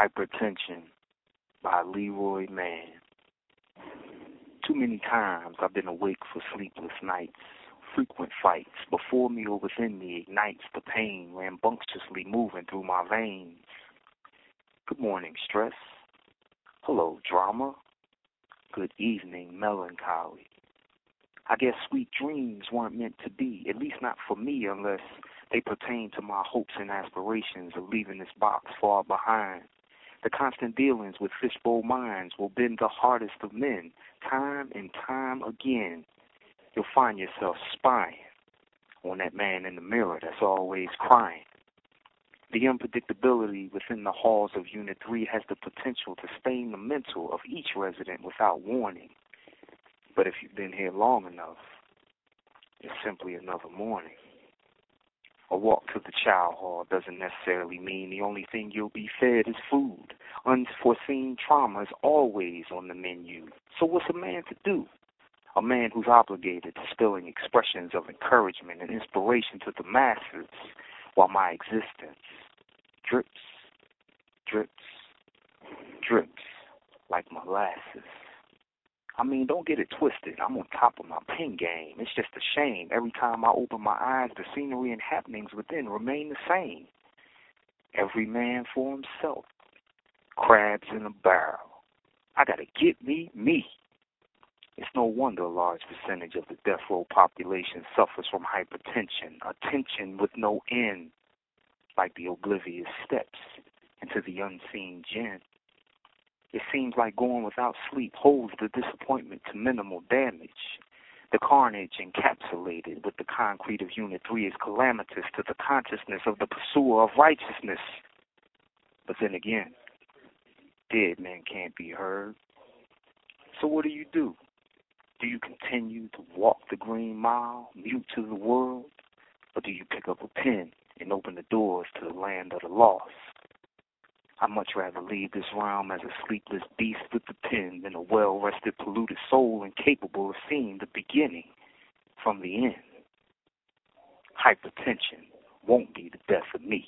Hypertension by Leroy Mann. Too many times I've been awake for sleepless nights. Frequent fights before me or within me ignites the pain rambunctiously moving through my veins. Good morning, stress. Hello, drama. Good evening, melancholy. I guess sweet dreams weren't meant to be, at least not for me, unless they pertain to my hopes and aspirations of leaving this box far behind. The constant dealings with fishbowl minds will bend the hardest of men, time and time again. You'll find yourself spying on that man in the mirror that's always crying. The unpredictability within the halls of Unit 3 has the potential to stain the mental of each resident without warning. But if you've been here long enough, it's simply another morning. A walk to the chow hall doesn't necessarily mean the only thing you'll be fed is food. Unforeseen trauma is always on the menu. So what's a man to do? A man who's obligated to spilling expressions of encouragement and inspiration to the masses while my existence drips, drips, drips like molasses. I mean, don't get it twisted. I'm on top of my pen game. It's just a shame. Every time I open my eyes, the scenery and happenings within remain the same. Every man for himself. Crabs in a barrel. I gotta get me me. It's no wonder a large percentage of the death row population suffers from hypertension, a tension with no end, like the oblivious steps into the unseen gin. It seems like going without sleep holds the disappointment to minimal damage. The carnage encapsulated with the concrete of Unit 3 is calamitous to the consciousness of the pursuer of righteousness. But then again, dead men can't be heard. So what do you do? Do you continue to walk the green mile, mute to the world? Or do you pick up a pen and open the doors to the land of the lost? I'd much rather leave this realm as a sleepless beast with the pen than a well rested, polluted soul incapable of seeing the beginning from the end. Hypertension won't be the death of me.